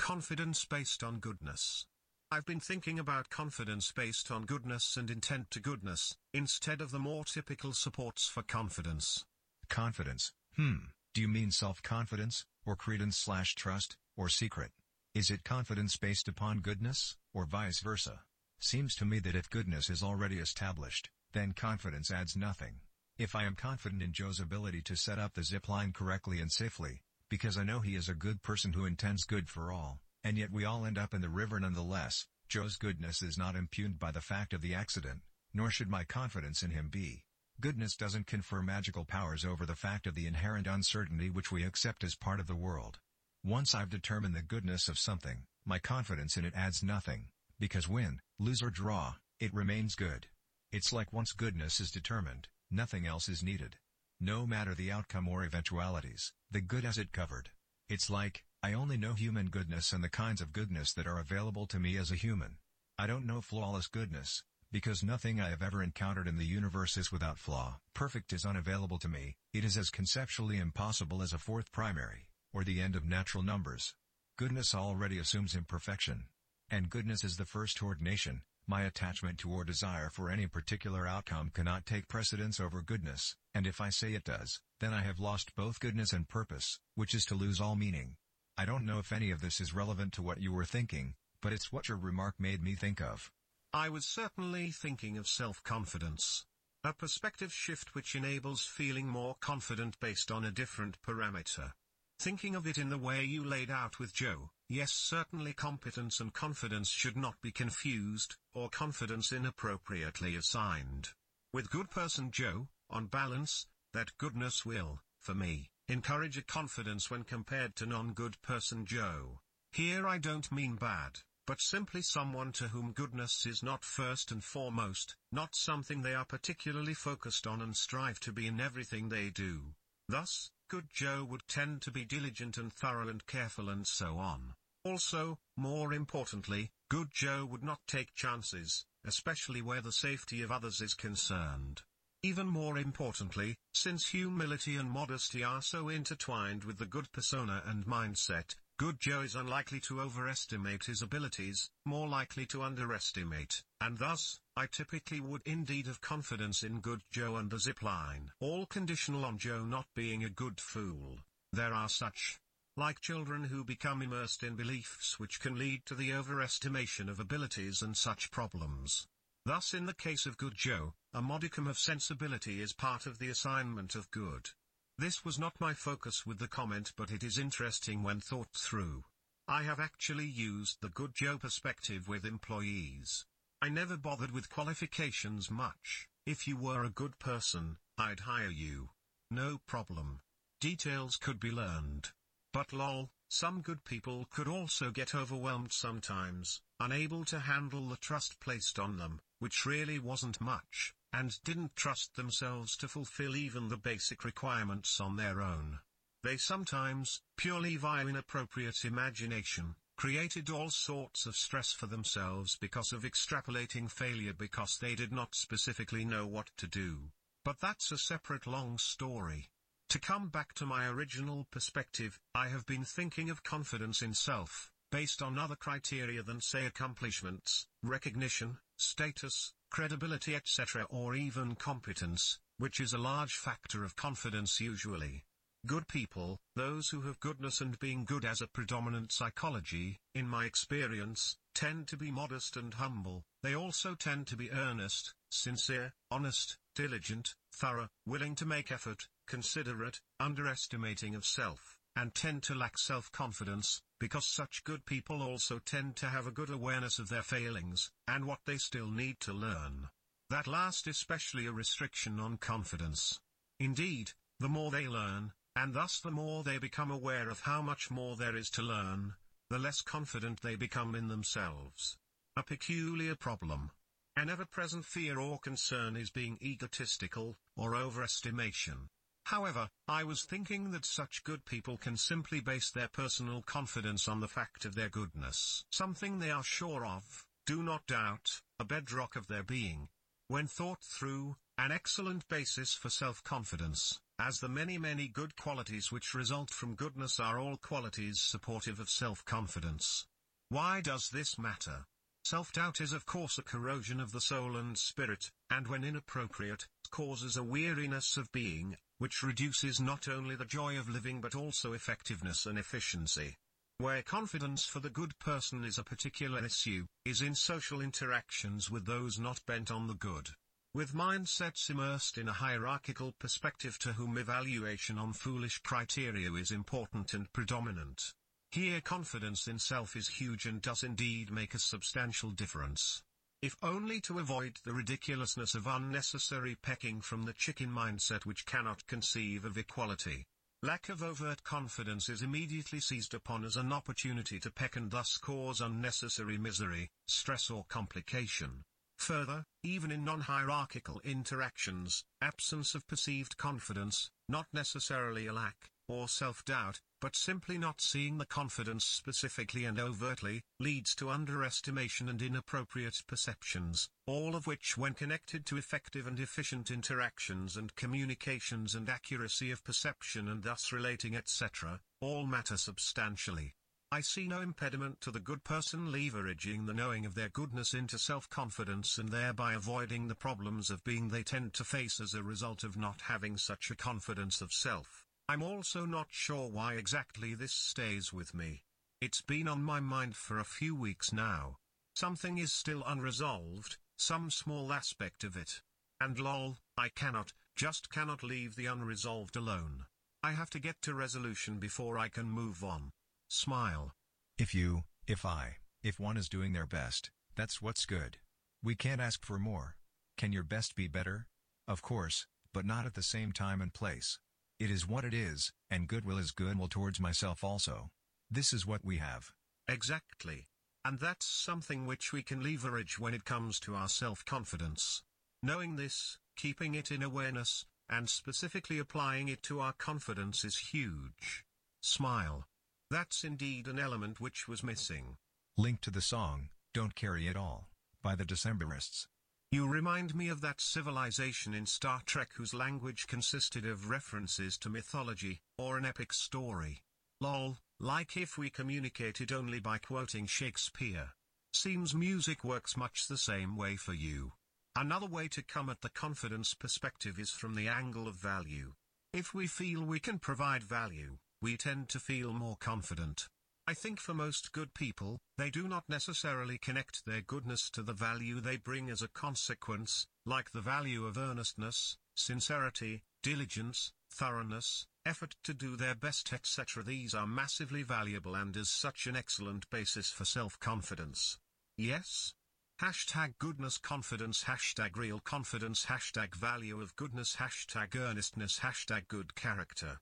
Confidence based on goodness. I've been thinking about confidence based on goodness and intent to goodness, instead of the more typical supports for confidence. Confidence, hmm, do you mean self-confidence, or credence slash trust, or secret? Is it confidence based upon goodness, or vice versa? Seems to me that if goodness is already established, then confidence adds nothing. If I am confident in Joe's ability to set up the zip line correctly and safely, because I know he is a good person who intends good for all, and yet we all end up in the river nonetheless, Joe's goodness is not impugned by the fact of the accident, nor should my confidence in him be. Goodness doesn't confer magical powers over the fact of the inherent uncertainty which we accept as part of the world. Once I've determined the goodness of something, my confidence in it adds nothing, because win, lose or draw, it remains good. It's like once goodness is determined, nothing else is needed. No matter the outcome or eventualities, the good has it covered. It's like, I only know human goodness and the kinds of goodness that are available to me as a human. I don't know flawless goodness, because nothing I have ever encountered in the universe is without flaw. Perfect is unavailable to me, it is as conceptually impossible as a fourth primary or the end of natural numbers. Goodness already assumes imperfection. And goodness is the first ordination, my attachment to or desire for any particular outcome cannot take precedence over goodness, and if I say it does, then I have lost both goodness and purpose, which is to lose all meaning. I don't know if any of this is relevant to what you were thinking, but it's what your remark made me think of. I was certainly thinking of self-confidence. A perspective shift which enables feeling more confident based on a different parameter. Thinking of it in the way you laid out with Joe, yes certainly competence and confidence should not be confused, or confidence inappropriately assigned. With good person Joe, on balance, that goodness will, for me, encourage a confidence when compared to non-good person Joe. Here I don't mean bad, but simply someone to whom goodness is not first and foremost, not something they are particularly focused on and strive to be in everything they do. Thus, good Joe would tend to be diligent and thorough and careful and so on. Also, more importantly, good Joe would not take chances, especially where the safety of others is concerned. Even more importantly, since humility and modesty are so intertwined with the good persona and mindset, Good Joe is unlikely to overestimate his abilities, more likely to underestimate, and thus, I typically would indeed have confidence in Good Joe and the zipline. All conditional on Joe not being a good fool. There are such, like children who become immersed in beliefs which can lead to the overestimation of abilities and such problems. Thus in the case of Good Joe, a modicum of sensibility is part of the assignment of good. This was not my focus with the comment but it is interesting when thought through. I have actually used the good Joe perspective with employees. I never bothered with qualifications much. If you were a good person, I'd hire you. No problem. Details could be learned. But lol, some good people could also get overwhelmed sometimes, unable to handle the trust placed on them, which really wasn't much and didn't trust themselves to fulfill even the basic requirements on their own. They sometimes, purely via inappropriate imagination, created all sorts of stress for themselves because of extrapolating failure because they did not specifically know what to do. But that's a separate long story. To come back to my original perspective, I have been thinking of confidence in self, based on other criteria than say accomplishments, recognition, status, credibility etc. or even competence, which is a large factor of confidence usually. Good people, those who have goodness and being good as a predominant psychology, in my experience, tend to be modest and humble, they also tend to be earnest, sincere, honest, diligent, thorough, willing to make effort, considerate, underestimating of self, and tend to lack self-confidence, because such good people also tend to have a good awareness of their failings, and what they still need to learn. That last especially a restriction on confidence. Indeed, the more they learn, and thus the more they become aware of how much more there is to learn, the less confident they become in themselves. A peculiar problem. An ever-present fear or concern is being egotistical, or overestimation. However, I was thinking that such good people can simply base their personal confidence on the fact of their goodness. Something they are sure of, do not doubt, a bedrock of their being. When thought through, an excellent basis for self-confidence, as the many many good qualities which result from goodness are all qualities supportive of self-confidence. Why does this matter? Self-doubt is of course a corrosion of the soul and spirit, and when inappropriate, causes a weariness of being, which reduces not only the joy of living but also effectiveness and efficiency. Where confidence for the good person is a particular issue, is in social interactions with those not bent on the good. With mindsets immersed in a hierarchical perspective to whom evaluation on foolish criteria is important and predominant. Here confidence in self is huge and does indeed make a substantial difference. If only to avoid the ridiculousness of unnecessary pecking from the chicken mindset which cannot conceive of equality. Lack of overt confidence is immediately seized upon as an opportunity to peck and thus cause unnecessary misery, stress or complication. Further, even in non-hierarchical interactions, absence of perceived confidence, not necessarily a lack, or self-doubt, but simply not seeing the confidence specifically and overtly, leads to underestimation and inappropriate perceptions, all of which when connected to effective and efficient interactions and communications and accuracy of perception and thus relating etc., all matter substantially. I see no impediment to the good person leveraging the knowing of their goodness into self-confidence and thereby avoiding the problems of being they tend to face as a result of not having such a confidence of self. I'm also not sure why exactly this stays with me. It's been on my mind for a few weeks now. Something is still unresolved, some small aspect of it. And lol, I cannot, just cannot leave the unresolved alone. I have to get to resolution before I can move on. Smile. If you, if I, if one is doing their best, that's what's good. We can't ask for more. Can your best be better? Of course, but not at the same time and place. It is what it is, and goodwill is goodwill towards myself also. This is what we have. Exactly. And that's something which we can leverage when it comes to our self-confidence. Knowing this, keeping it in awareness, and specifically applying it to our confidence is huge. Smile. That's indeed an element which was missing. Link to the song, Don't Carry It All, by the Decemberists. You remind me of that civilization in Star Trek whose language consisted of references to mythology, or an epic story. Lol, like if we communicated only by quoting Shakespeare. Seems music works much the same way for you. Another way to come at the confidence perspective is from the angle of value. If we feel we can provide value, we tend to feel more confident. I think for most good people, they do not necessarily connect their goodness to the value they bring as a consequence, like the value of earnestness, sincerity, diligence, thoroughness, effort to do their best etc. These are massively valuable and is such an excellent basis for self-confidence. Yes? Hashtag goodness confidence hashtag real confidence hashtag value of goodness hashtag earnestness hashtag good character